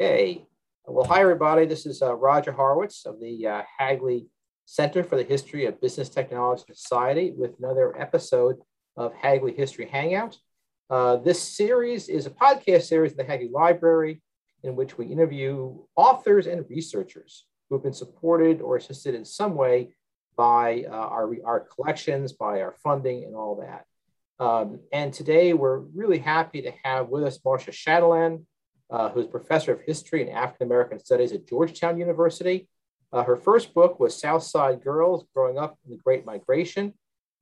Hey, well, hi everybody. This is uh, Roger Horowitz of the uh, Hagley Center for the History of Business Technology Society with another episode of Hagley History Hangout. Uh, this series is a podcast series in the Hagley Library in which we interview authors and researchers who have been supported or assisted in some way by uh, our, our collections, by our funding, and all that. Um, and today we're really happy to have with us Marcia Chatelain, uh, who's professor of history and African American studies at Georgetown University. Uh, her first book was Southside Girls Growing Up in the Great Migration.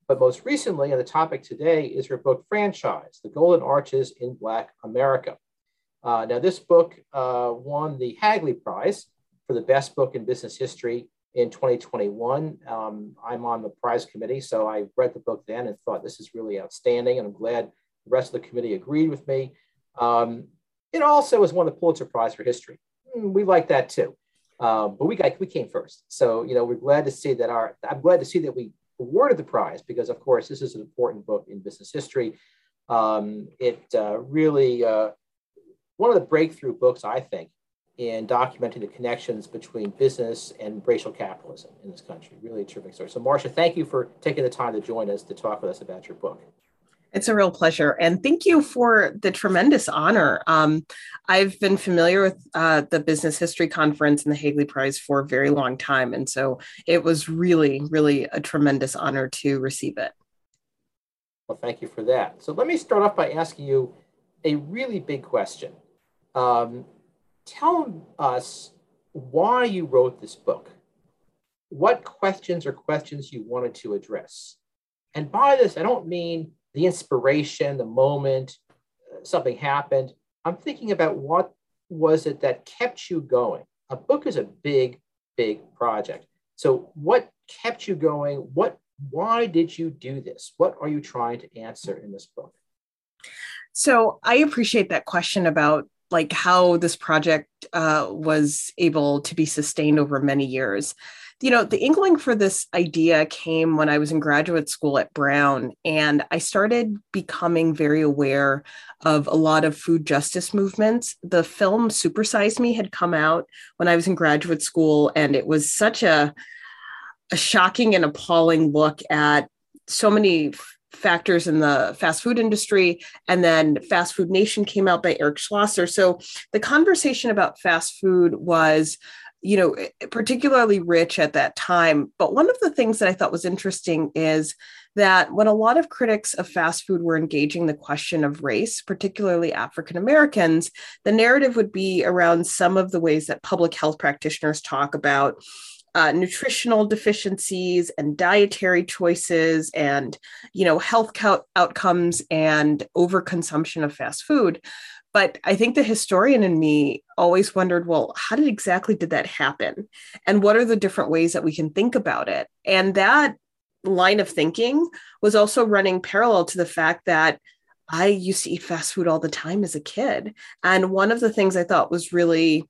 But most recently, and the topic today, is her book Franchise The Golden Arches in Black America. Uh, now, this book uh, won the Hagley Prize for the best book in business history in 2021. Um, I'm on the prize committee, so I read the book then and thought this is really outstanding. And I'm glad the rest of the committee agreed with me. Um, it also was won the Pulitzer Prize for history. Hmm, we like that too. Um, but we got we came first, so you know we're glad to see that our. I'm glad to see that we awarded the prize because, of course, this is an important book in business history. Um, it uh, really uh, one of the breakthrough books, I think, in documenting the connections between business and racial capitalism in this country. Really a terrific story. So, Marcia, thank you for taking the time to join us to talk with us about your book. It's a real pleasure. And thank you for the tremendous honor. Um, I've been familiar with uh, the Business History Conference and the Hagley Prize for a very long time. And so it was really, really a tremendous honor to receive it. Well, thank you for that. So let me start off by asking you a really big question. Um, tell us why you wrote this book. What questions or questions you wanted to address? And by this, I don't mean the inspiration, the moment, uh, something happened. I'm thinking about what was it that kept you going? A book is a big, big project. So, what kept you going? What, why did you do this? What are you trying to answer in this book? So, I appreciate that question about like how this project uh, was able to be sustained over many years you know, the inkling for this idea came when I was in graduate school at Brown, and I started becoming very aware of a lot of food justice movements. The film Supersize Me had come out when I was in graduate school, and it was such a, a shocking and appalling look at so many factors in the fast food industry. And then Fast Food Nation came out by Eric Schlosser. So the conversation about fast food was you know, eh, particularly rich at that time. But one of the things that I thought was interesting is that when a lot of critics of fast food were engaging the question of race, particularly African Americans, the narrative would be around some of the ways that public health practitioners talk about. Uh, nutritional deficiencies and dietary choices and you know health co- outcomes and overconsumption of fast food but i think the historian in me always wondered well how did exactly did that happen? And what are the different ways that we can think about it? And that line of thinking was also running parallel to the fact that i used to eat fast food all the time as a kid. And one of the things i thought was really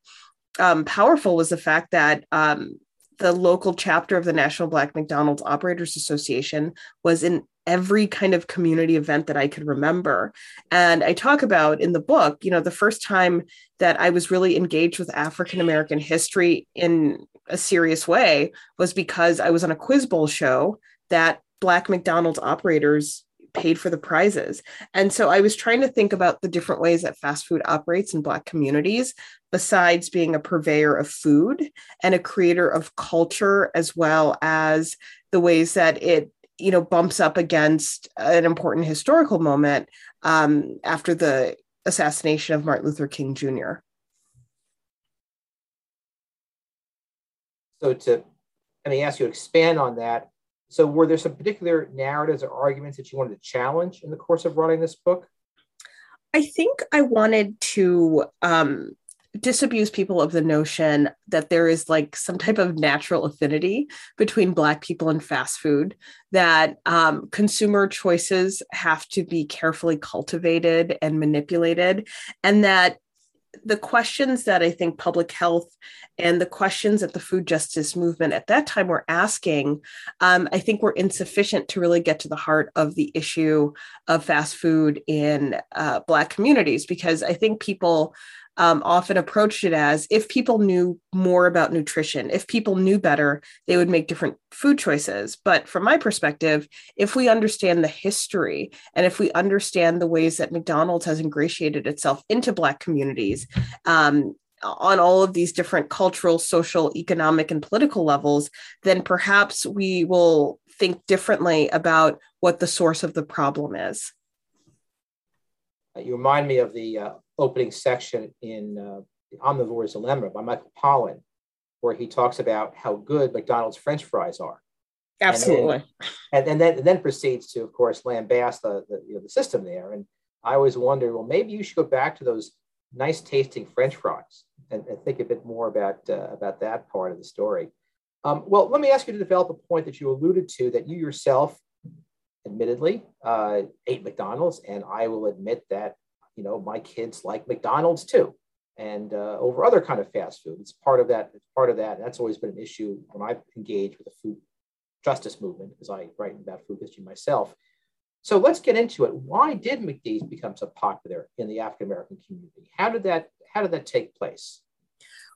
um, powerful was the fact that um, the local chapter of the National Black McDonald's Operators Association was in every kind of community event that I could remember. And I talk about in the book, you know, the first time that I was really engaged with African American history in a serious way was because I was on a quiz bowl show that Black McDonald's operators paid for the prizes. And so I was trying to think about the different ways that fast food operates in Black communities, besides being a purveyor of food and a creator of culture, as well as the ways that it you know bumps up against an important historical moment um, after the assassination of Martin Luther King Jr. So to let me ask you to expand on that. So were there some particular narratives or arguments that you wanted to challenge in the course of writing this book? I think I wanted to um, disabuse people of the notion that there is like some type of natural affinity between black people and fast food that um, consumer choices have to be carefully cultivated and manipulated and that the questions that i think public health and the questions that the food justice movement at that time were asking um, i think were insufficient to really get to the heart of the issue of fast food in uh, black communities because i think people um, often approached it as if people knew more about nutrition, if people knew better, they would make different food choices. But from my perspective, if we understand the history and if we understand the ways that McDonald's has ingratiated itself into Black communities, um, on all of these different cultural, social, economic, and political levels, then perhaps we will think differently about what the source of the problem is. You remind me of the uh, opening section in uh, The Omnivore's Dilemma by Michael Pollan, where he talks about how good McDonald's French fries are. Absolutely. And then, and, then, and then proceeds to, of course, lambaste the, the, you know, the system there. And I always wonder, well, maybe you should go back to those nice tasting French fries and, and think a bit more about, uh, about that part of the story. Um, well, let me ask you to develop a point that you alluded to that you yourself, admittedly, uh, ate McDonald's, and I will admit that you know my kids like McDonald's too, and uh, over other kind of fast food. It's part of that. It's part of that. And that's always been an issue when I've engaged with the food justice movement because I write about food history myself. So let's get into it. Why did McDee's become so popular in the African American community? How did that How did that take place?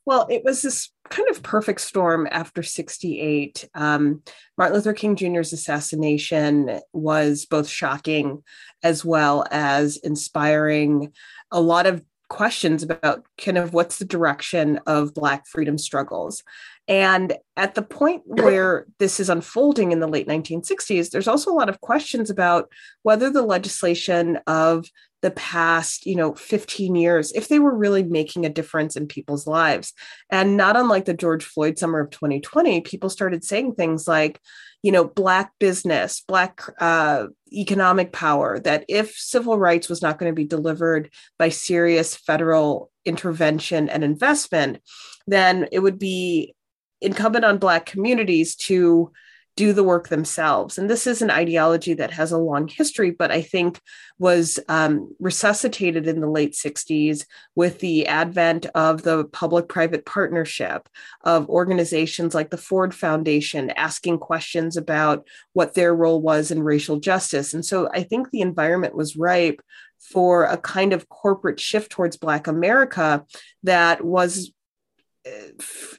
Well, it was this kind of perfect storm after 68. Um, Martin Luther King Jr.'s assassination was both shocking as well as inspiring a lot of questions about kind of what's the direction of Black freedom struggles. And at the point where this is unfolding in the late 1960s, there's also a lot of questions about whether the legislation of the past, you know, 15 years, if they were really making a difference in people's lives. And not unlike the George Floyd summer of 2020, people started saying things like, you know, Black business, Black uh, economic power, that if civil rights was not going to be delivered by serious federal intervention and investment, then it would be incumbent on Black communities to do the work themselves. And this is an ideology that has a long history, but I think was um, resuscitated in the late 60s with the advent of the public private partnership of organizations like the Ford Foundation asking questions about what their role was in racial justice. And so I think the environment was ripe for a kind of corporate shift towards Black America that was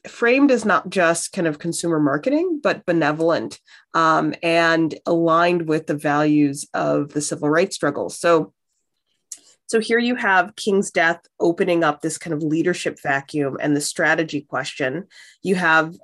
framed as not just kind of consumer marketing, but benevolent um, and aligned with the values of the civil rights struggle. So, so here you have King's death opening up this kind of leadership vacuum and the strategy question. You have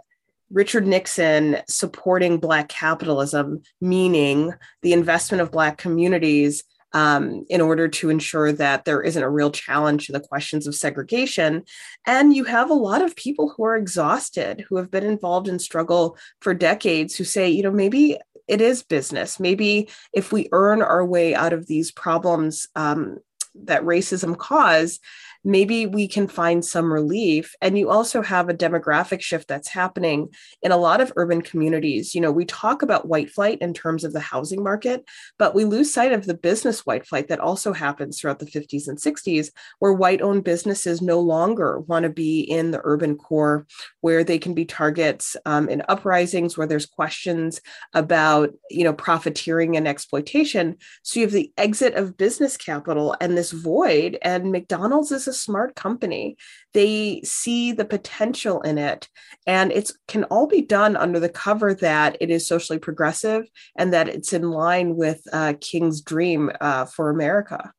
Richard Nixon supporting Black capitalism, meaning the investment of Black communities um, in order to ensure that there isn't a real challenge to the questions of segregation. And you have a lot of people who are exhausted, who have been involved in struggle for decades, who say, you know, maybe it is business. Maybe if we earn our way out of these problems um, that racism cause, maybe we can find some relief. And you also have a demographic shift that's happening in a lot of urban communities. You know, we talk about white flight in terms of the housing market, but we lose sight of the business white flight that also happens throughout the 50s and 60s, where white owned businesses no longer want to be in the urban core, where they can be targets um, in uprisings, where there's questions about, you know, profiteering and exploitation. So you have the exit of business capital and this void, and McDonald's is a smart company. They see the potential in it, and it can all be done under the cover that it is socially progressive and that it's in line with uh, King's dream uh, for America.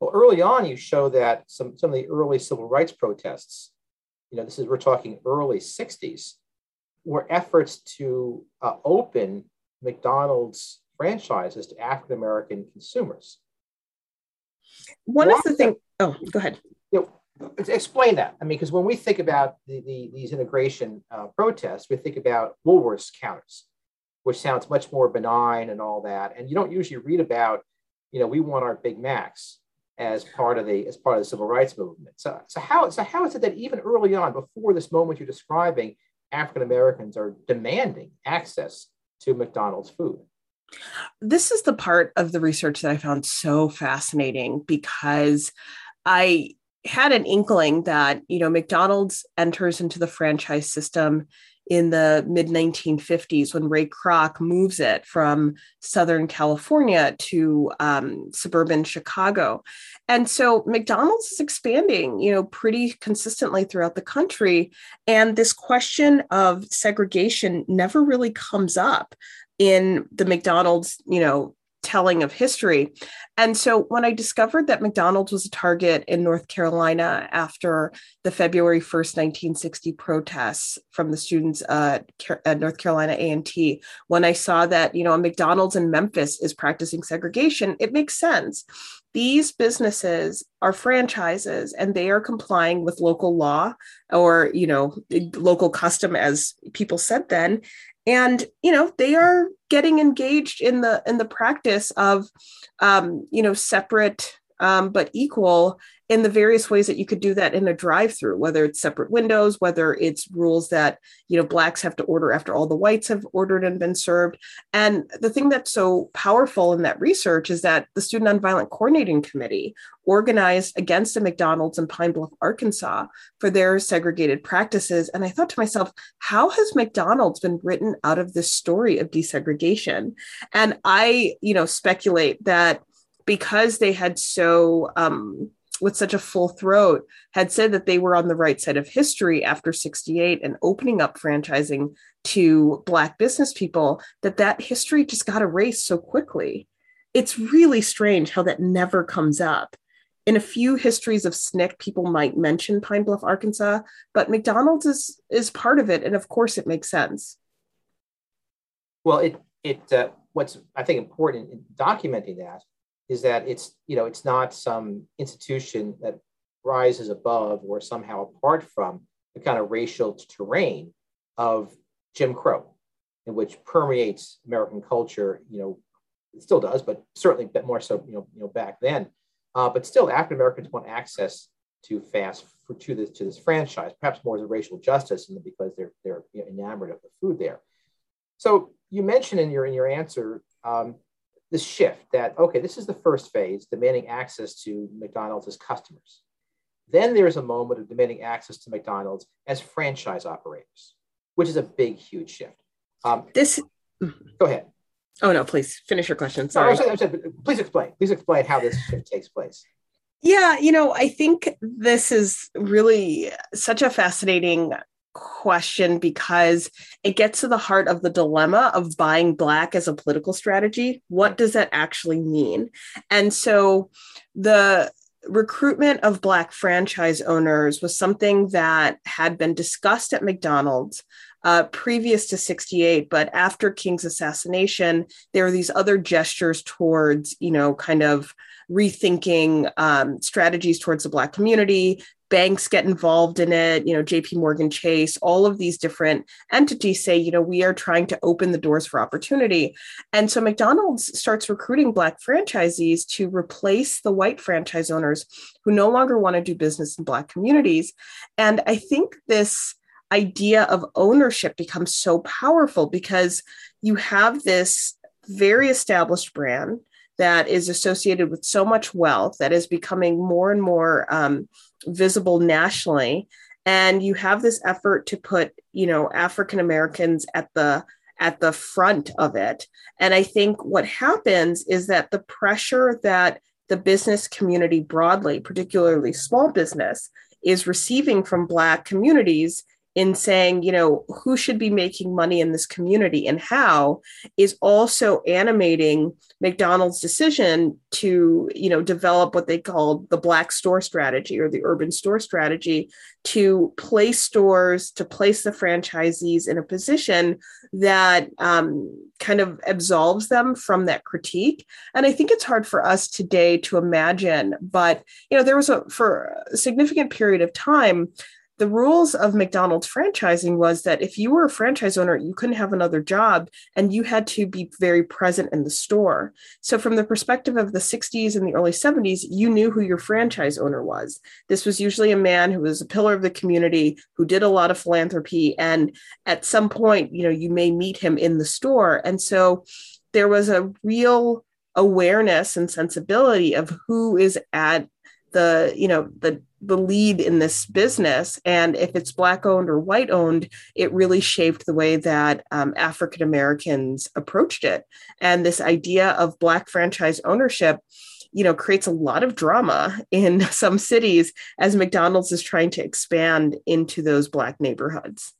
Well, early on, you show that some, some of the early civil rights protests, you know, this is, we're talking early 60s, were efforts to uh, open McDonald's franchises to African American consumers. One of the things, oh, go ahead. You know, explain that. I mean, because when we think about the, the, these integration uh, protests, we think about Woolworths counters, which sounds much more benign and all that. And you don't usually read about, you know, we want our Big Macs as part of the as part of the civil rights movement. So, so how so how is it that even early on, before this moment you're describing, African Americans are demanding access to McDonald's food? This is the part of the research that I found so fascinating because I had an inkling that you know McDonald's enters into the franchise system in the mid 1950s when Ray Kroc moves it from Southern California to um, suburban Chicago. And so McDonald's is expanding, you know, pretty consistently throughout the country. And this question of segregation never really comes up in the McDonald's, you know, telling of history. And so when I discovered that McDonald's was a target in North Carolina after the February 1st, 1960 protests from the students at North Carolina A&T, when I saw that, you know, a McDonald's in Memphis is practicing segregation, it makes sense. These businesses are franchises and they are complying with local law or, you know, local custom as people said then and you know they are getting engaged in the in the practice of um, you know separate um, but equal in the various ways that you could do that in a drive-through whether it's separate windows whether it's rules that you know blacks have to order after all the whites have ordered and been served. And the thing that's so powerful in that research is that the student nonviolent coordinating committee organized against the mcdonald's in pine bluff arkansas for their segregated practices. And i thought to myself how has mcdonald's been written out of this story of desegregation? And i you know speculate that because they had so um, with such a full throat had said that they were on the right side of history after 68 and opening up franchising to black business people that that history just got erased so quickly it's really strange how that never comes up in a few histories of SNCC, people might mention Pine Bluff, Arkansas, but McDonald's is is part of it, and of course, it makes sense. Well, it it uh, what's I think important in documenting that is that it's you know it's not some institution that rises above or somehow apart from the kind of racial terrain of Jim Crow, in which permeates American culture. You know, it still does, but certainly a bit more so. You know, you know back then. Uh, but still, African Americans want access to fast for, to this to this franchise, perhaps more as a racial justice, and because they're they're enamored of the food there. So you mentioned in your in your answer um, this shift that, okay, this is the first phase, demanding access to McDonald's as customers. Then there's a moment of demanding access to McDonald's as franchise operators, which is a big, huge shift. Um, this. Go ahead. Oh no! Please finish your question. Sorry. No, saying, saying, please explain. Please explain how this shift takes place. Yeah, you know, I think this is really such a fascinating question because it gets to the heart of the dilemma of buying black as a political strategy. What does that actually mean? And so the recruitment of black franchise owners was something that had been discussed at McDonald's uh, previous to 68 but after king's assassination there were these other gestures towards you know kind of rethinking um, strategies towards the black community banks get involved in it you know jp morgan chase all of these different entities say you know we are trying to open the doors for opportunity. And so mcdonald's starts recruiting black franchisees to replace the white franchise owners who no longer want to do business in black communities. And i think this idea of ownership becomes so powerful because you have this very established brand that is associated with so much wealth that is becoming more and more um, visible nationally. And you have this effort to put you know african americans at the at the front of it. And i think what happens is that the pressure that the business community broadly particularly small business is receiving from black communities in saying, you know, who should be making money in this community and how is also animating McDonald's decision to, you know, develop what they called the black store strategy or the urban store strategy to place stores, to place the franchisees in a position that um, kind of absolves them from that critique. And I think it's hard for us today to imagine, but, you know, there was a, for a significant period of time, the rules of McDonald's franchising was that if you were a franchise owner, you couldn't have another job and you had to be very present in the store. So, from the perspective of the 60s and the early 70s, you knew who your franchise owner was. This was usually a man who was a pillar of the community, who did a lot of philanthropy. And at some point, you know, you may meet him in the store. And so, there was a real awareness and sensibility of who is at the you know the the lead in this business. And if it's black owned or white owned it really shaped the way that um, african americans approached it. And this idea of black franchise ownership you know creates a lot of drama in some cities as mcdonald's is trying to expand into those black neighborhoods.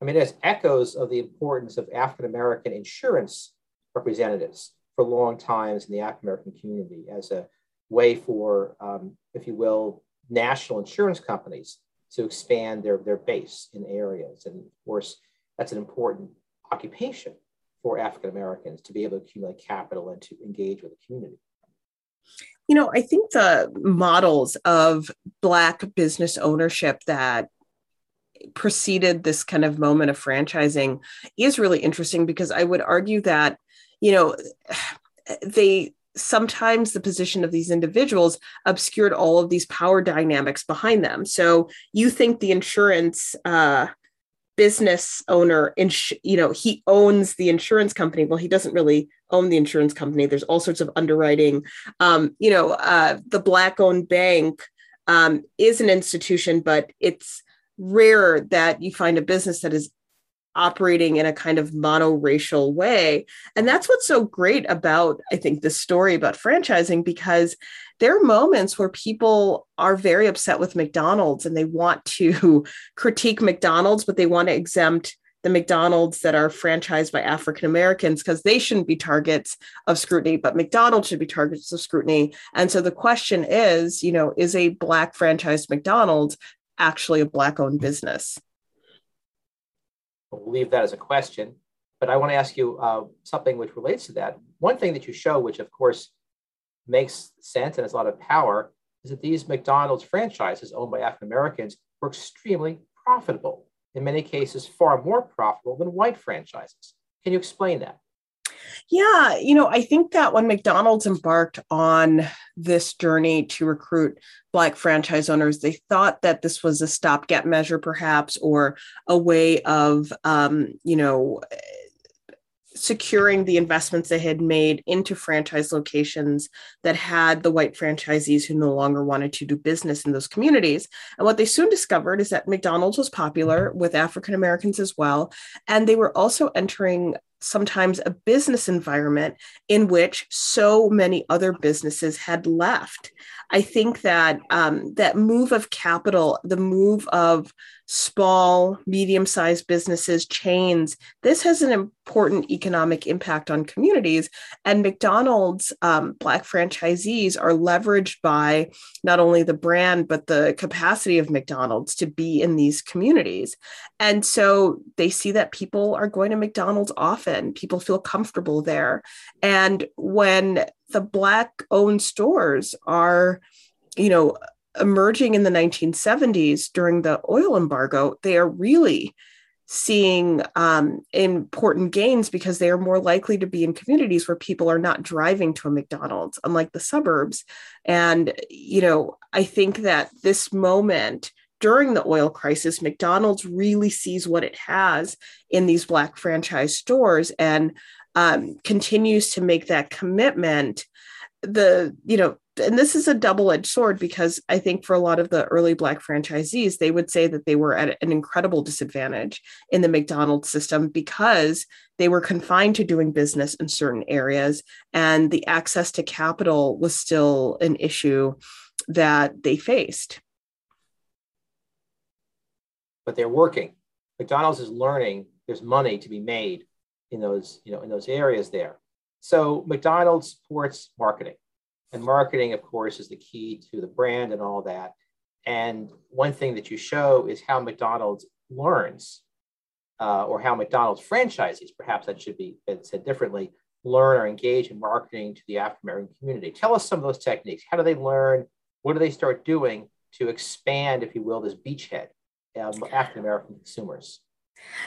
I mean there's echoes of the importance of african american insurance representatives for long times in the african american community as a way for, um, if you will, national insurance companies to expand their, their base in areas. And of course, that's an important occupation for African Americans to be able to accumulate capital and to engage with the community. You know, I think the models of Black business ownership that preceded this kind of moment of franchising is really interesting because I would argue that, you know, they sometimes the position of these individuals obscured all of these power dynamics behind them. So you think the insurance uh, business owner, ins- you know, he owns the insurance company. Well, he doesn't really own the insurance company. There's all sorts of underwriting. Um, you know, uh, the black-owned bank um, is an institution, but it's rare that you find a business that is operating in a kind of monoracial way. And that's what's so great about, I think, this story about franchising, because there are moments where people are very upset with McDonald's and they want to critique McDonald's, but they want to exempt the McDonald's that are franchised by African Americans because they shouldn't be targets of scrutiny, but McDonald's should be targets of scrutiny. And so the question is, you know, is a Black franchised McDonald's actually a Black owned business? We'll leave that as a question. But I want to ask you uh, something which relates to that. One thing that you show, which of course makes sense and has a lot of power, is that these McDonald's franchises owned by African Americans were extremely profitable. In many cases, far more profitable than white franchises. Can you explain that? Yeah, you know, I think that when McDonald's embarked on this journey to recruit Black franchise owners, they thought that this was a stopgap measure, perhaps, or a way of, um, you know, securing the investments they had made into franchise locations that had the white franchisees who no longer wanted to do business in those communities. And what they soon discovered is that McDonald's was popular with African Americans as well. And they were also entering sometimes a business environment in which so many other businesses had left. I think that um, that move of capital, the move of small, medium sized businesses, chains, this has an important economic impact on communities. And McDonald's um, Black franchisees are leveraged by not only the brand, but the capacity of McDonald's to be in these communities. And so they see that people are going to McDonald's often, people feel comfortable there. And when the Black owned stores are, you know, emerging in the 1970s during the oil embargo, they are really seeing um, important gains because they are more likely to be in communities where people are not driving to a McDonald's, unlike the suburbs. And, you know, I think that this moment during the oil crisis, McDonald's really sees what it has in these Black franchise stores and um, continues to make that commitment. The, you know, and this is a double-edged sword because I think for a lot of the early black franchisees, they would say that they were at an incredible disadvantage in the McDonald's system because they were confined to doing business in certain areas and the access to capital was still an issue that they faced. But they're working. McDonald's is learning there's money to be made in those, you know, in those areas there. So McDonald's supports marketing and marketing, of course, is the key to the brand and all that. And one thing that you show is how McDonald's learns, uh, or how McDonald's franchisees, perhaps that should be said differently, learn or engage in marketing to the African American community. Tell us some of those techniques. How do they learn? What do they start doing to expand, if you will, this beachhead um, African American consumers?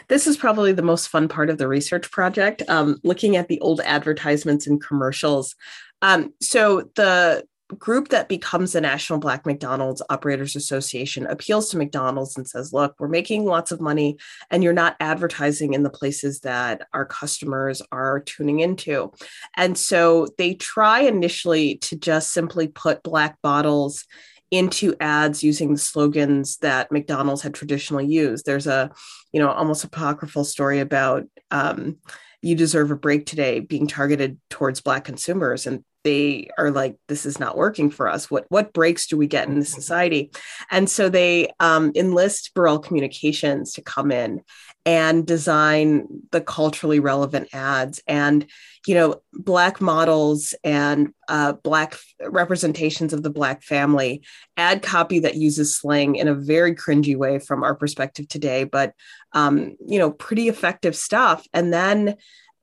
This is probably the most fun part of the research project, um, looking at the old advertisements and commercials um, so the group that becomes the National Black McDonald's Operators Association appeals to McDonald's and says, look, we're making lots of money and you're not advertising in the places that our customers are tuning into. And so they try initially to just simply put black bottles into ads using the slogans that McDonald's had traditionally used. There's a, you know, almost apocryphal story about um, you deserve a break today being targeted towards black consumers and they are like this is not working for us. What what breaks do we get in the society? And so they um, enlist burrell communications to come in and design the culturally relevant ads. And you know black models and uh, black representations of the black family ad copy that uses slang in a very cringy way from our perspective today but um, you know pretty effective stuff. And then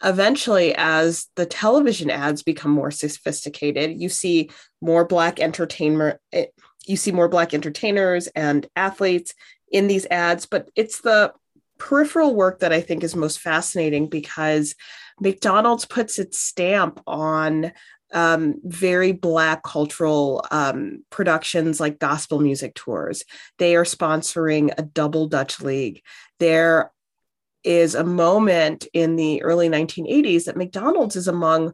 eventually as the television ads become more sophisticated you see more black entertainment eh, you see more black entertainers and athletes in these ads. But it's the peripheral work that i think is most fascinating because mcdonald's puts its stamp on um, very black cultural um, productions like gospel music tours. They are sponsoring a double dutch league. They're is a moment in the early 1980s that McDonald's is among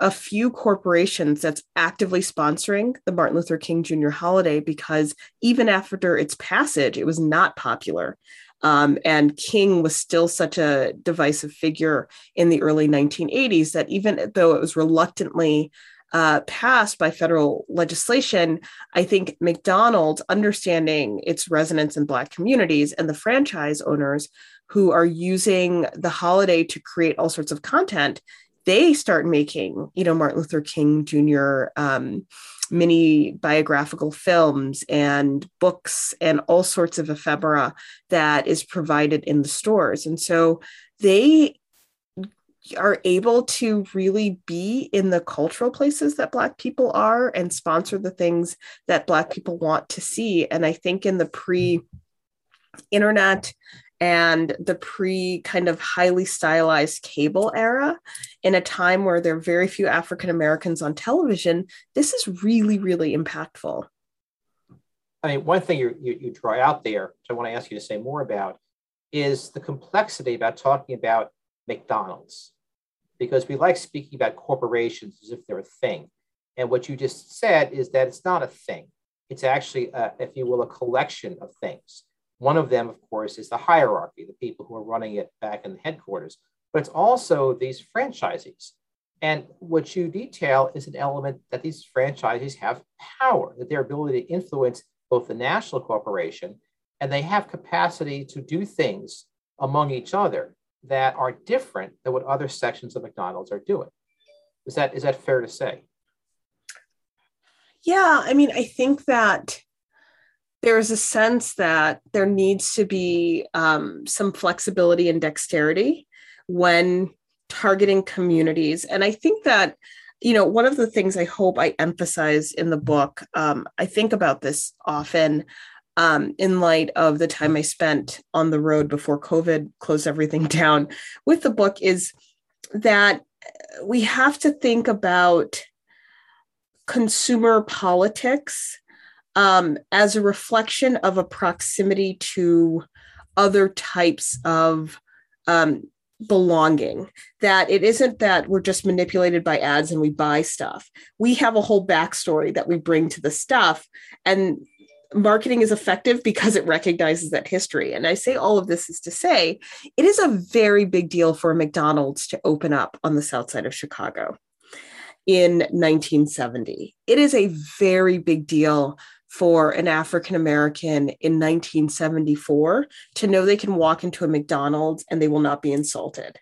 a few corporations that's actively sponsoring the Martin Luther King Jr. holiday because even after its passage, it was not popular. Um, and King was still such a divisive figure in the early 1980s that even though it was reluctantly uh, passed by federal legislation, I think McDonald's, understanding its resonance in Black communities and the franchise owners, who are using the holiday to create all sorts of content, they start making, you know, Martin Luther King Jr. Um, mini biographical films and books and all sorts of ephemera that is provided in the stores. And so they are able to really be in the cultural places that black people are and sponsor the things that black people want to see. And i think in the pre mm-hmm. internet and the pre kind of highly stylized cable era in a time where there are very few African Americans on television, this is really, really impactful. I mean, one thing you, you, you draw out there, which I want to ask you to say more about, is the complexity about talking about McDonald's, because we like speaking about corporations as if they're a thing. And what you just said is that it's not a thing. It's actually, a, if you will, a collection of things. One of them, of course, is the hierarchy, the people who are running it back in the headquarters, but it's also these franchisees. And what you detail is an element that these franchisees have power, that their ability to influence both the national corporation and they have capacity to do things among each other that are different than what other sections of McDonald's are doing. Is that is that fair to say? Yeah, I mean, I think that there's a sense that there needs to be um, some flexibility and dexterity when targeting communities. And I think that, you know, one of the things I hope I emphasize in the book, um, I think about this often um, in light of the time I spent on the road before COVID closed everything down with the book, is that we have to think about consumer politics um, as a reflection of a proximity to other types of um, belonging. That it isn't that we're just manipulated by ads and we buy stuff. We have a whole backstory that we bring to the stuff and marketing is effective because it recognizes that history and i say all of this is to say it is a very big deal for mcdonald's to open up on the south side of chicago in 1970 it is a very big deal for an African American in 1974 to know they can walk into a McDonald's and they will not be insulted.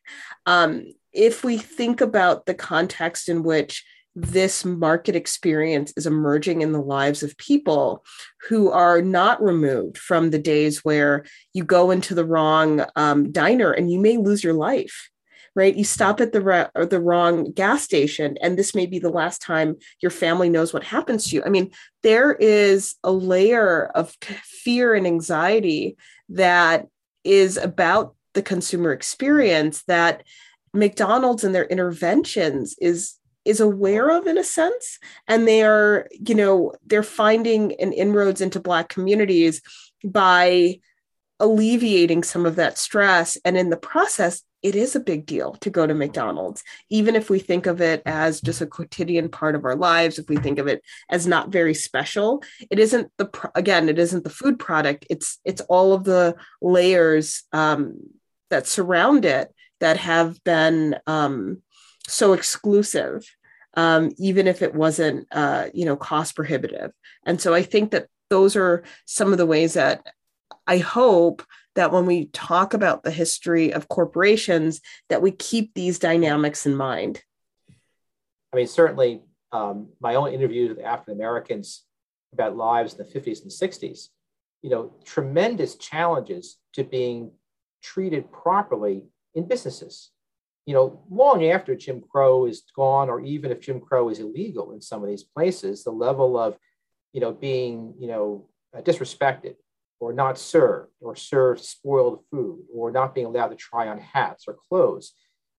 Um, if we think about the context in which this market experience is emerging in the lives of people who are not removed from the days where you go into the wrong um, diner and you may lose your life right? You stop at the re- the wrong gas station, and this may be the last time your family knows what happens to you. I mean, there is a layer of fear and anxiety that is about the consumer experience that McDonald's and their interventions is is aware of in a sense and they are you know they're finding an inroads into black communities by alleviating some of that stress and in the process it is a big deal to go to McDonald's, even if we think of it as just a quotidian part of our lives, if we think of it as not very special, it isn't the again, it isn't the food product. It's it's all of the layers um, that surround it that have been um, so exclusive, um, even if it wasn't uh, you know cost prohibitive. And so I think that those are some of the ways that I hope that when we talk about the history of corporations that we keep these dynamics in mind i mean certainly um, my own interviews with african americans about lives in the 50s and 60s you know tremendous challenges to being treated properly in businesses you know long after jim crow is gone or even if jim crow is illegal in some of these places the level of you know being you know disrespected or not served, or served spoiled food, or not being allowed to try on hats or clothes.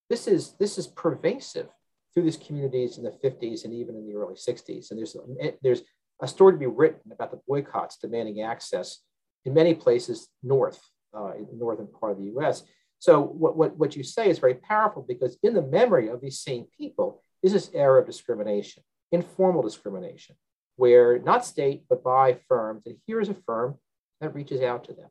This is, this is pervasive through these communities in the 50s and even in the early 60s. And there's, there's a story to be written about the boycotts demanding access in many places north, uh, in the northern part of the US. So what, what, what you say is very powerful because in the memory of these same people is this era of discrimination, informal discrimination, where not state, but by firms. And here's a firm that reaches out to them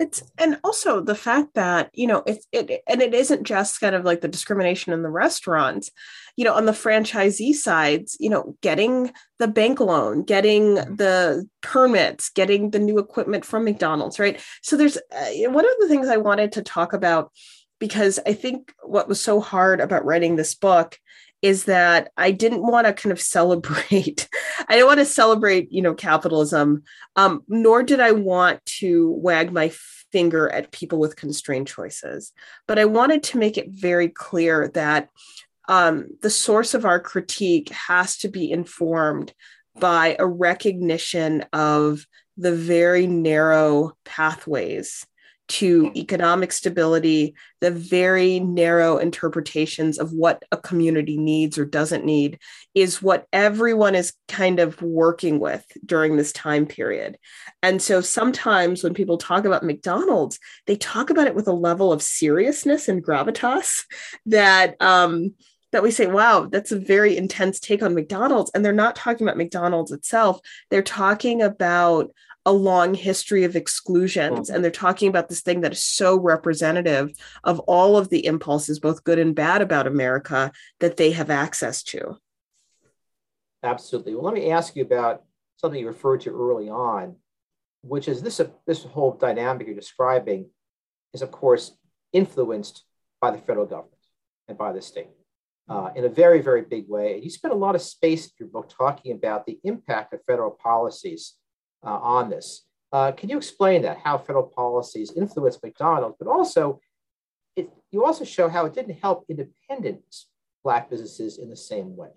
it's and also the fact that you know it's it and it isn't just kind of like the discrimination in the restaurants you know on the franchisee sides you know getting the bank loan getting mm-hmm. the permits getting the new equipment from mcdonald's right so there's uh, one of the things i wanted to talk about because i think what was so hard about writing this book is that I didn't want to kind of celebrate. I didn't want to celebrate, you know, capitalism, um, nor did I want to wag my finger at people with constrained choices. But I wanted to make it very clear that um, the source of our critique has to be informed by a recognition of the very narrow pathways to economic stability, the very narrow interpretations of what a community needs or doesn't need is what everyone is kind of working with during this time period. And so sometimes when people talk about McDonald's, they talk about it with a level of seriousness and gravitas that um, that we say, wow, that's a very intense take on McDonald's. And they're not talking about McDonald's itself. They're talking about a long history of exclusions mm-hmm. and they're talking about this thing that is so representative of all of the impulses both good and bad about america that they have access to. Absolutely. Well let me ask you about something you referred to early on which is this this whole dynamic you're describing is of course influenced by the federal government and by the state uh, in a very very big way. And you spent a lot of space in your book talking about the impact of federal policies uh, on this. Uh, can you explain that, how federal policies influenced McDonald's, but also it, you also show how it didn't help independent Black businesses in the same way.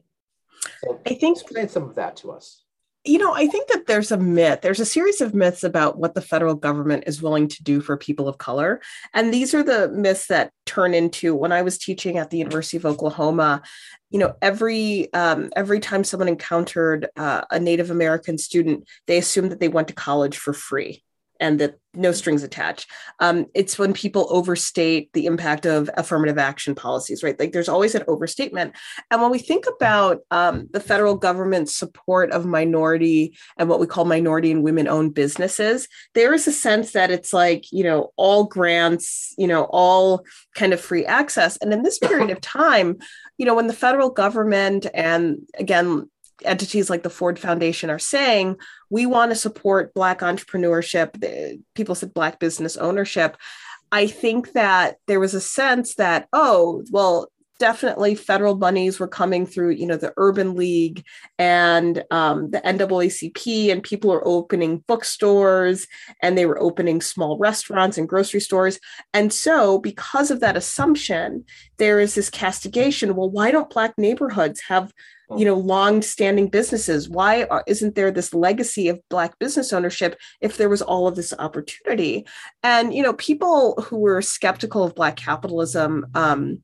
So I think explain some of that to us you know, I think that there's a myth. There's a series of myths about what the federal government is willing to do for people of color. And these are the myths that turn into when I was teaching at the University of Oklahoma, you know, every um, every time someone encountered uh, a Native American student, they assumed that they went to college for free and that no strings attached. Um, it's when people overstate the impact of affirmative action policies, right? Like there's always an overstatement. And when we think about um, the federal government's support of minority and what we call minority and women owned businesses, there is a sense that it's like, you know, all grants, you know, all kind of free access. And in this period of time, you know, when the federal government and again, entities like the Ford Foundation are saying, we want to support Black entrepreneurship. People said Black business ownership. I think that there was a sense that, oh, well, definitely federal monies were coming through, you know, the Urban League and um, the NAACP, and people are opening bookstores and they were opening small restaurants and grocery stores. And so, because of that assumption, there is this castigation. Well, why don't Black neighborhoods have you know long-standing businesses. Why isn't there this legacy of black business ownership if there was all of this opportunity? And you know people who were skeptical of black capitalism um,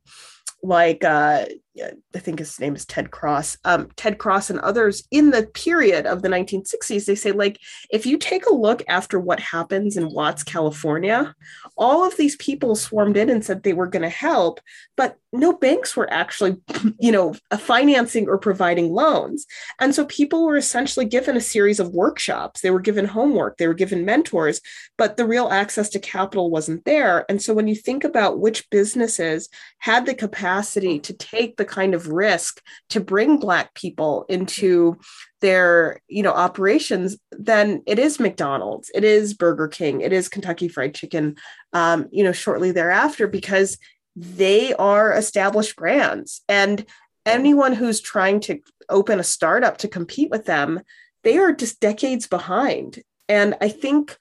like uh, I think his name is Ted Cross, um, Ted Cross and others in the period of the 1960s, they say, like, if you take a look after what happens in Watts, California, all of these people swarmed in and said they were going to help, but no banks were actually, you know, financing or providing loans. And so people were essentially given a series of workshops. They were given homework, they were given mentors, but the real access to capital wasn't there. And so when you think about which businesses had the capacity to take the kind of risk to bring Black people into their you know operations then it is mcdonald's it is burger king it is kentucky fried chicken um, you know shortly thereafter because they are established brands. And anyone who's trying to open a startup to compete with them they are just decades behind. And i think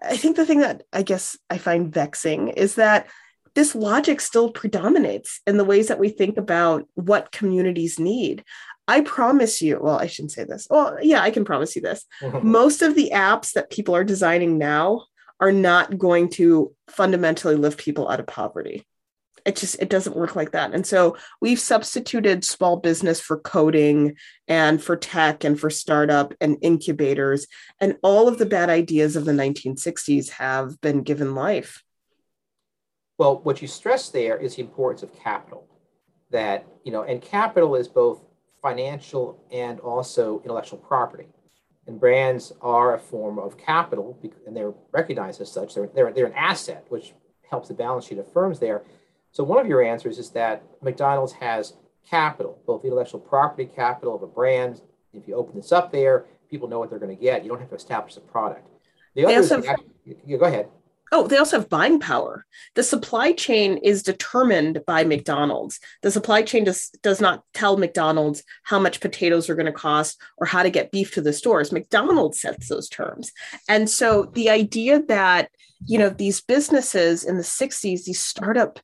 i think the thing that i guess i find vexing is that this logic still predominates in the ways that we think about what communities need I promise you, well, I shouldn't say this. Well, yeah, I can promise you this. Most of the apps that people are designing now are not going to fundamentally lift people out of poverty. It just it doesn't work like that. And so we've substituted small business for coding and for tech and for startup and incubators and all of the bad ideas of the 1960s have been given life. Well, what you stress there is the importance of capital. That, you know, and capital is both financial and also intellectual property. And brands are a form of capital and they're recognized as such. They're, they're, they're an asset which helps the balance sheet of firms there. So one of your answers is that mcdonald's has capital both intellectual property capital of a brand. If you open this up there people know what they're going to get. You don't have to establish a product. The other also, yeah, go ahead Oh, they also have buying power. The supply chain is determined by McDonald's. The supply chain does, does not tell McDonald's how much potatoes are going to cost or how to get beef to the stores. McDonald's sets those terms. And so the idea that, you know, these businesses in the 60s, these startup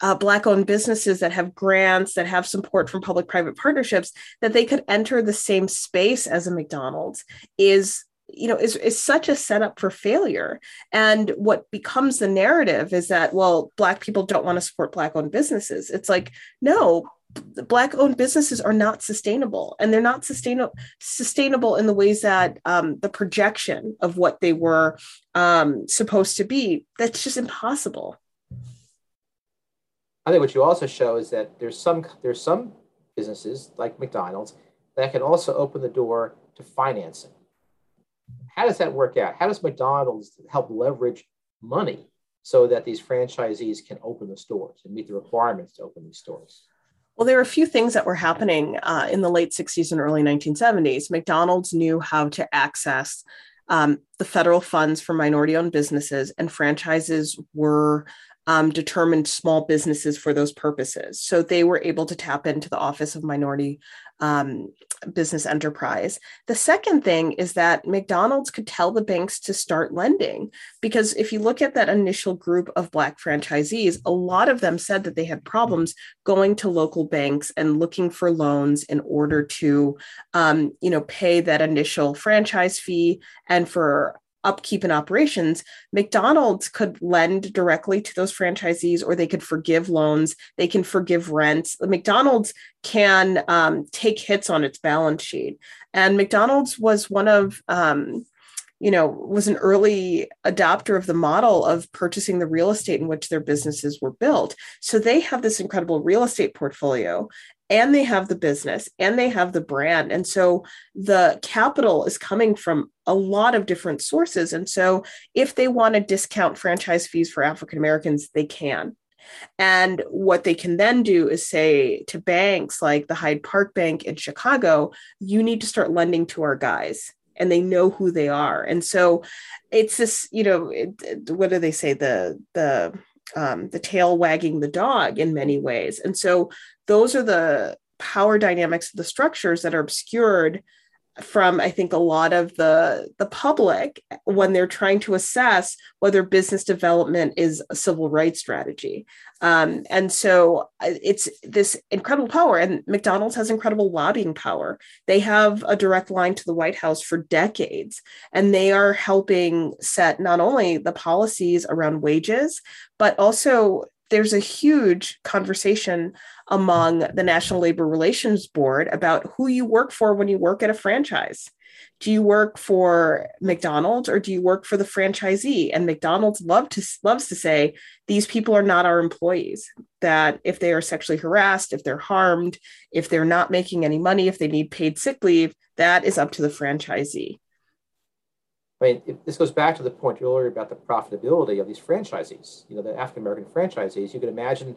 uh, black owned businesses that have grants that have support from public private partnerships that they could enter the same space as a mcdonald's is you know is, is such a setup for failure. And what becomes the narrative is that well black people don't want to support black owned businesses. It's like no black owned businesses are not sustainable and they're not sustainable sustainable in the ways that um, the projection of what they were um, supposed to be. That's just impossible. I think what you also show is that there's some there's some businesses like mcdonald's that can also open the door to financing how does that work out? How does McDonald's help leverage money so that these franchisees can open the stores and meet the requirements to open these stores? Well, there were a few things that were happening uh, in the late 60s and early 1970s. McDonald's knew how to access um, the federal funds for minority owned businesses, and franchises were um, determined small businesses for those purposes. So they were able to tap into the Office of Minority um, Business Enterprise. The second thing is that McDonald's could tell the banks to start lending because if you look at that initial group of Black franchisees, a lot of them said that they had problems going to local banks and looking for loans in order to, um, you know, pay that initial franchise fee and for upkeep and operations, McDonald's could lend directly to those franchisees or they could forgive loans, they can forgive rents. McDonald's can um, take hits on its balance sheet. And McDonald's was one of, um, you know, was an early adopter of the model of purchasing the real estate in which their businesses were built. So they have this incredible real estate portfolio and they have the business and they have the brand. And so the capital is coming from a lot of different sources. And so if they want to discount franchise fees for African Americans, they can. And what they can then do is say to banks like the Hyde Park Bank in Chicago, you need to start lending to our guys. And they know who they are. And so it's this, you know, it, what do they say? The, the, um, the tail wagging the dog in many ways. And so those are the power dynamics of the structures that are obscured from i think a lot of the the public when they're trying to assess whether business development is a civil rights strategy. Um, and so uh, it's this incredible power and mcdonald's has incredible lobbying power. They have a direct line to the white house for decades and they are helping set not only the policies around wages but also there's a huge conversation among the National Labor Relations Board about who you work for when you work at a franchise. Do you work for McDonald's or do you work for the franchisee? And McDonald's love to loves to say these people are not our employees. That if they are sexually harassed, if they're harmed, if they're not making any money, if they need paid sick leave, that is up to the franchisee. I mean, this goes back to the point earlier about the profitability of these franchisees. You know, the African American franchisees. You can imagine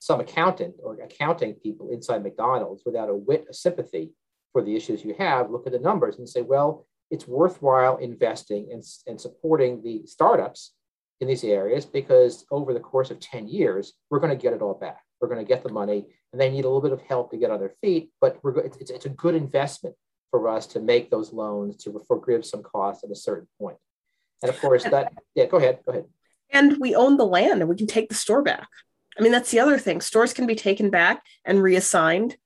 some accountant or accounting people inside McDonald's without a whit of sympathy for the issues you have. Look at the numbers and say, well, it's worthwhile investing and, and supporting the startups in these areas because over the course of 10 years, we're going to get it all back. We're going to get the money and they need a little bit of help to get on their feet, but it's, it's a good investment for us to make those loans to forgive some costs at a certain point. And of course, that, yeah, go ahead, go ahead. And we own the land and we can take the store back. I mean, that's the other thing. Stores can be taken back and reassigned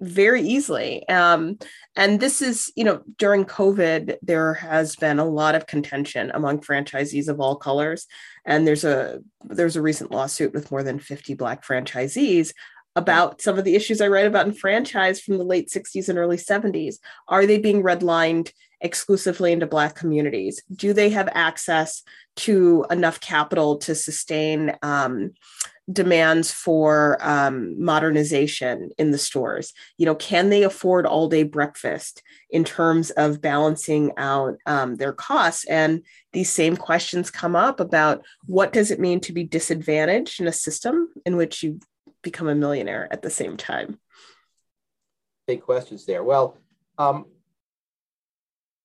very easily. Um, and this is, you know, during COVID, there has been a lot of contention among franchisees of all colors. And there's a there's a recent lawsuit with more than 50 black franchisees about some of the issues I write about in franchise from the late 60s and early 70s. Are they being redlined exclusively into Black communities? Do they have access to enough capital to sustain um, demands for um, modernization in the stores? You know, can they afford all day breakfast in terms of balancing out um, their costs? And these same questions come up about what does it mean to be disadvantaged in a system in which you become a millionaire at the same time? Big questions there. Well, um,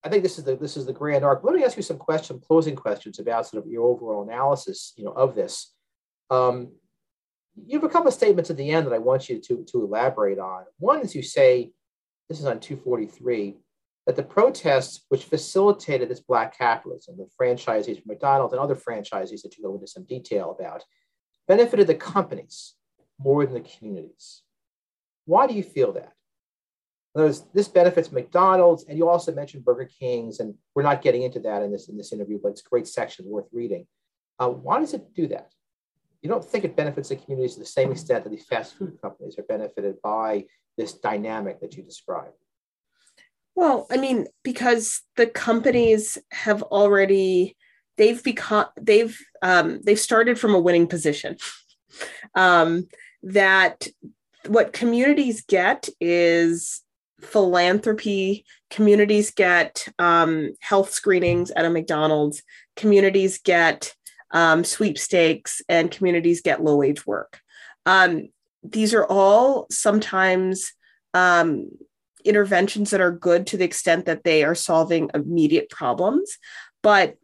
I think this is the this is the grand arc. Let me ask you some question, closing questions about sort of your overall analysis, you know, of this. Um, you have a couple of statements at the end that I want you to, to elaborate on. One is you say, this is on 243, that the protests which facilitated this black capitalism, the franchisees from McDonald's and other franchisees that you go into some detail about, benefited the companies more than the communities. Why do you feel that? Words, this benefits McDonald's, and you also mentioned Burger King's, and we're not getting into that in this in this interview, but it's a great section worth reading. Uh, why does it do that? You don't think it benefits the communities to the same extent that these fast food companies are benefited by this dynamic that you described. Well, I mean, because the companies have already they've become they've um, they've started from a winning position. Um, that what communities get is philanthropy. Communities get um, health screenings at a McDonald's. Communities get um, sweepstakes, and communities get low wage work. Um, these are all sometimes um, interventions that are good to the extent that they are solving immediate problems, but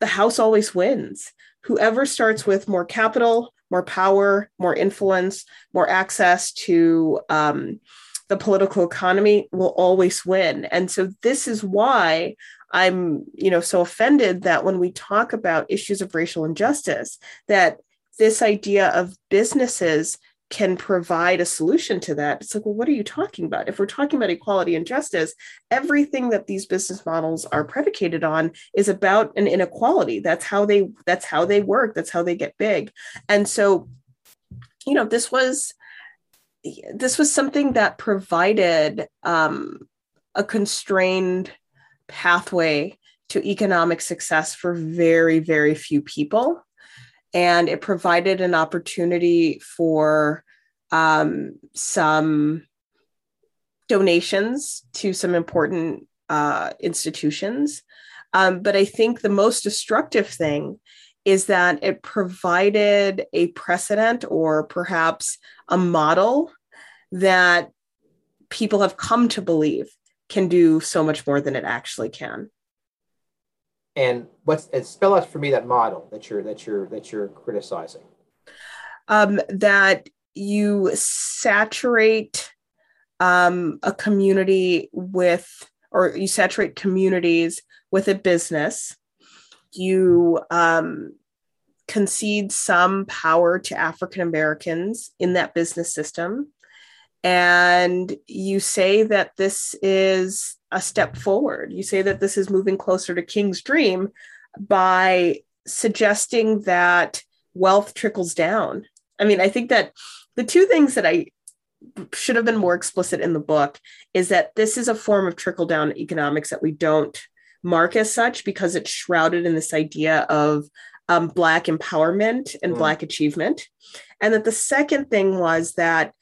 the house always wins. Whoever starts with more capital, more power, more influence, more access to um, the political economy will always win. And so this is why I'm, you know, so offended that when we talk about issues of racial injustice, that this idea of businesses can provide a solution to that. It's like, well, what are you talking about? If we're talking about equality and justice, everything that these business models are predicated on is about an inequality. That's how they that's how they work. That's how they get big. And so, you know, this was this was something that provided um, a constrained pathway to economic success for very, very few people and it provided an opportunity for um, some donations to some important uh, institutions. Um, but I think the most destructive thing is that it provided a precedent or perhaps a model that people have come to believe can do so much more than it actually can and what's it spell out for me that model that you're that you're that you're criticizing. Um, that you saturate um, a community with or you saturate communities with a business. You um, concede some power to african americans in that business system and you say that this is a step forward. You say that this is moving closer to King's dream by suggesting that wealth trickles down. I mean, I think that the two things that I should have been more explicit in the book is that this is a form of trickle down economics that we don't mark as such because it's shrouded in this idea of um, Black empowerment and mm. Black achievement. And that the second thing was that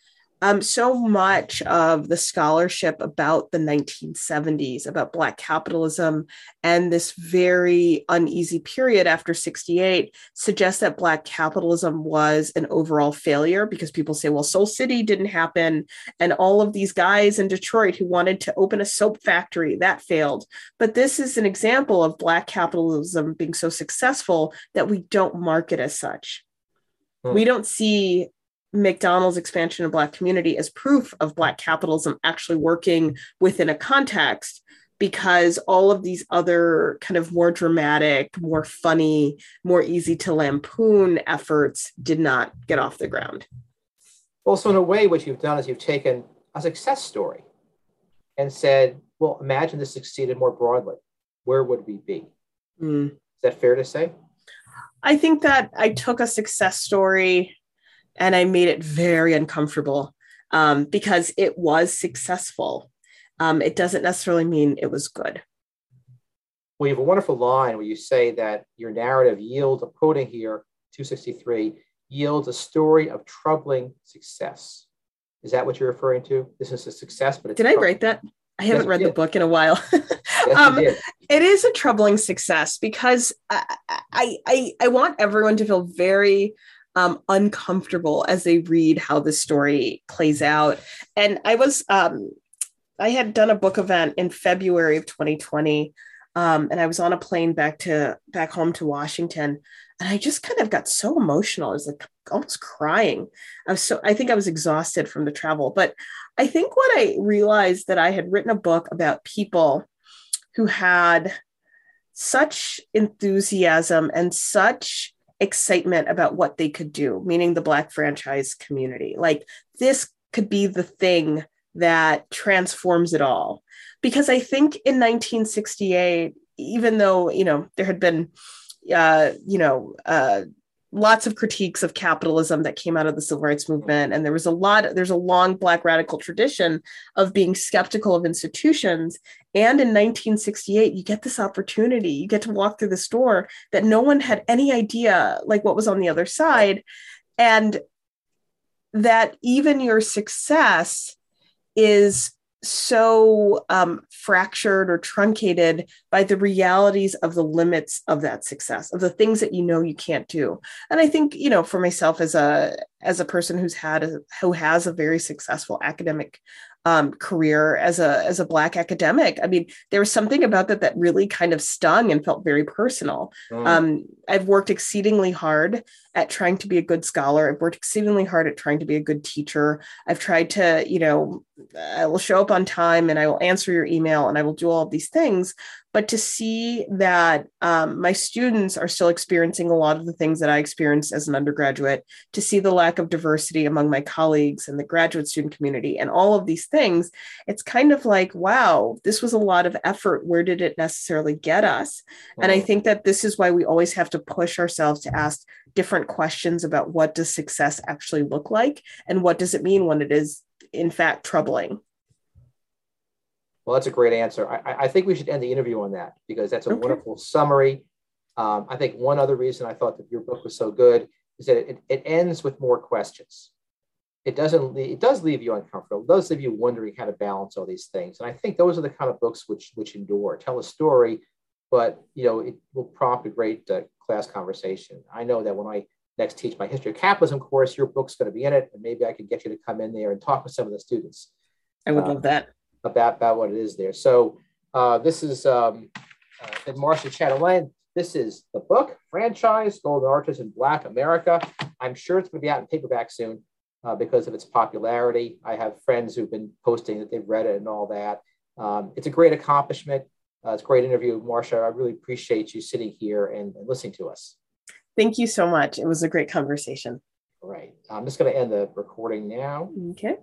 um, so much of the scholarship about the 1970s, about Black capitalism, and this very uneasy period after 68 suggests that Black capitalism was an overall failure because people say, well, Soul City didn't happen. And all of these guys in Detroit who wanted to open a soap factory, that failed. But this is an example of Black capitalism being so successful that we don't mark it as such. Hmm. We don't see McDonald's expansion of Black community as proof of Black capitalism actually working within a context because all of these other kind of more dramatic, more funny, more easy to lampoon efforts did not get off the ground. Also, in a way, what you've done is you've taken a success story and said, well, imagine this succeeded more broadly. Where would we be? Mm. Is that fair to say? I think that I took a success story and I made it very uncomfortable um, because it was successful. Um, it doesn't necessarily mean it was good. Well, you have a wonderful line where you say that your narrative yields, I'm quoting here, 263, yields a story of troubling success. Is that what you're referring to? This is a success, but did I write that? I haven't yes, read the book in a while. yes, um, it is a troubling success because I, I, I I want everyone to feel very um, uncomfortable as they read how the story plays out. And I was, um, I had done a book event in February of 2020, um, and I was on a plane back to back home to Washington, and I just kind of got so emotional. I was like almost crying. I was so I think I was exhausted from the travel, but I think what I realized that I had written a book about people who had such enthusiasm and such excitement about what they could do, meaning the Black franchise community. Like this could be the thing that transforms it all. Because I think in 1968, even though, you know, there had been, uh, you know, uh, lots of critiques of capitalism that came out of the civil rights movement. And there was a lot there's a long black radical tradition of being skeptical of institutions. And in 1968 you get this opportunity you get to walk through the store that no one had any idea like what was on the other side. And that even your success is so um, fractured or truncated by the realities of the limits of that success of the things that you know you can't do and i think you know for myself as a as a person who's had a, who has a very successful academic um, career as a as a black academic. I mean, there was something about that that really kind of stung and felt very personal. Mm. Um, I've worked exceedingly hard at trying to be a good scholar. I've worked exceedingly hard at trying to be a good teacher. I've tried to, you know, I will show up on time and I will answer your email and I will do all of these things but to see that um, my students are still experiencing a lot of the things that I experienced as an undergraduate, to see the lack of diversity among my colleagues and the graduate student community, and all of these things, it's kind of like, wow, this was a lot of effort. Where did it necessarily get us? And I think that this is why we always have to push ourselves to ask different questions about what does success actually look like and what does it mean when it is, in fact, troubling. Well, that's a great answer. I, I think we should end the interview on that because that's a okay. wonderful summary. Um, I think one other reason I thought that your book was so good is that it, it ends with more questions. It doesn't. It does leave you uncomfortable. It does leave you wondering how to balance all these things. And I think those are the kind of books which which endure. Tell a story, but you know it will prompt a great uh, class conversation. I know that when I next teach my history of capitalism course, your book's going to be in it, and maybe I can get you to come in there and talk with some of the students. I would uh, love that about, about what it is there. So uh, this is um, uh, Marcia Chatelain. This is the book, Franchise, Golden Arches in Black America. I'm sure it's going to be out in paperback soon uh, because of its popularity. I have friends who've been posting that they've read it and all that. Um, it's a great accomplishment. Uh, it's a great interview, Marcia. I really appreciate you sitting here and, and listening to us. Thank you so much. It was a great conversation. All right. I'm just going to end the recording now. Okay.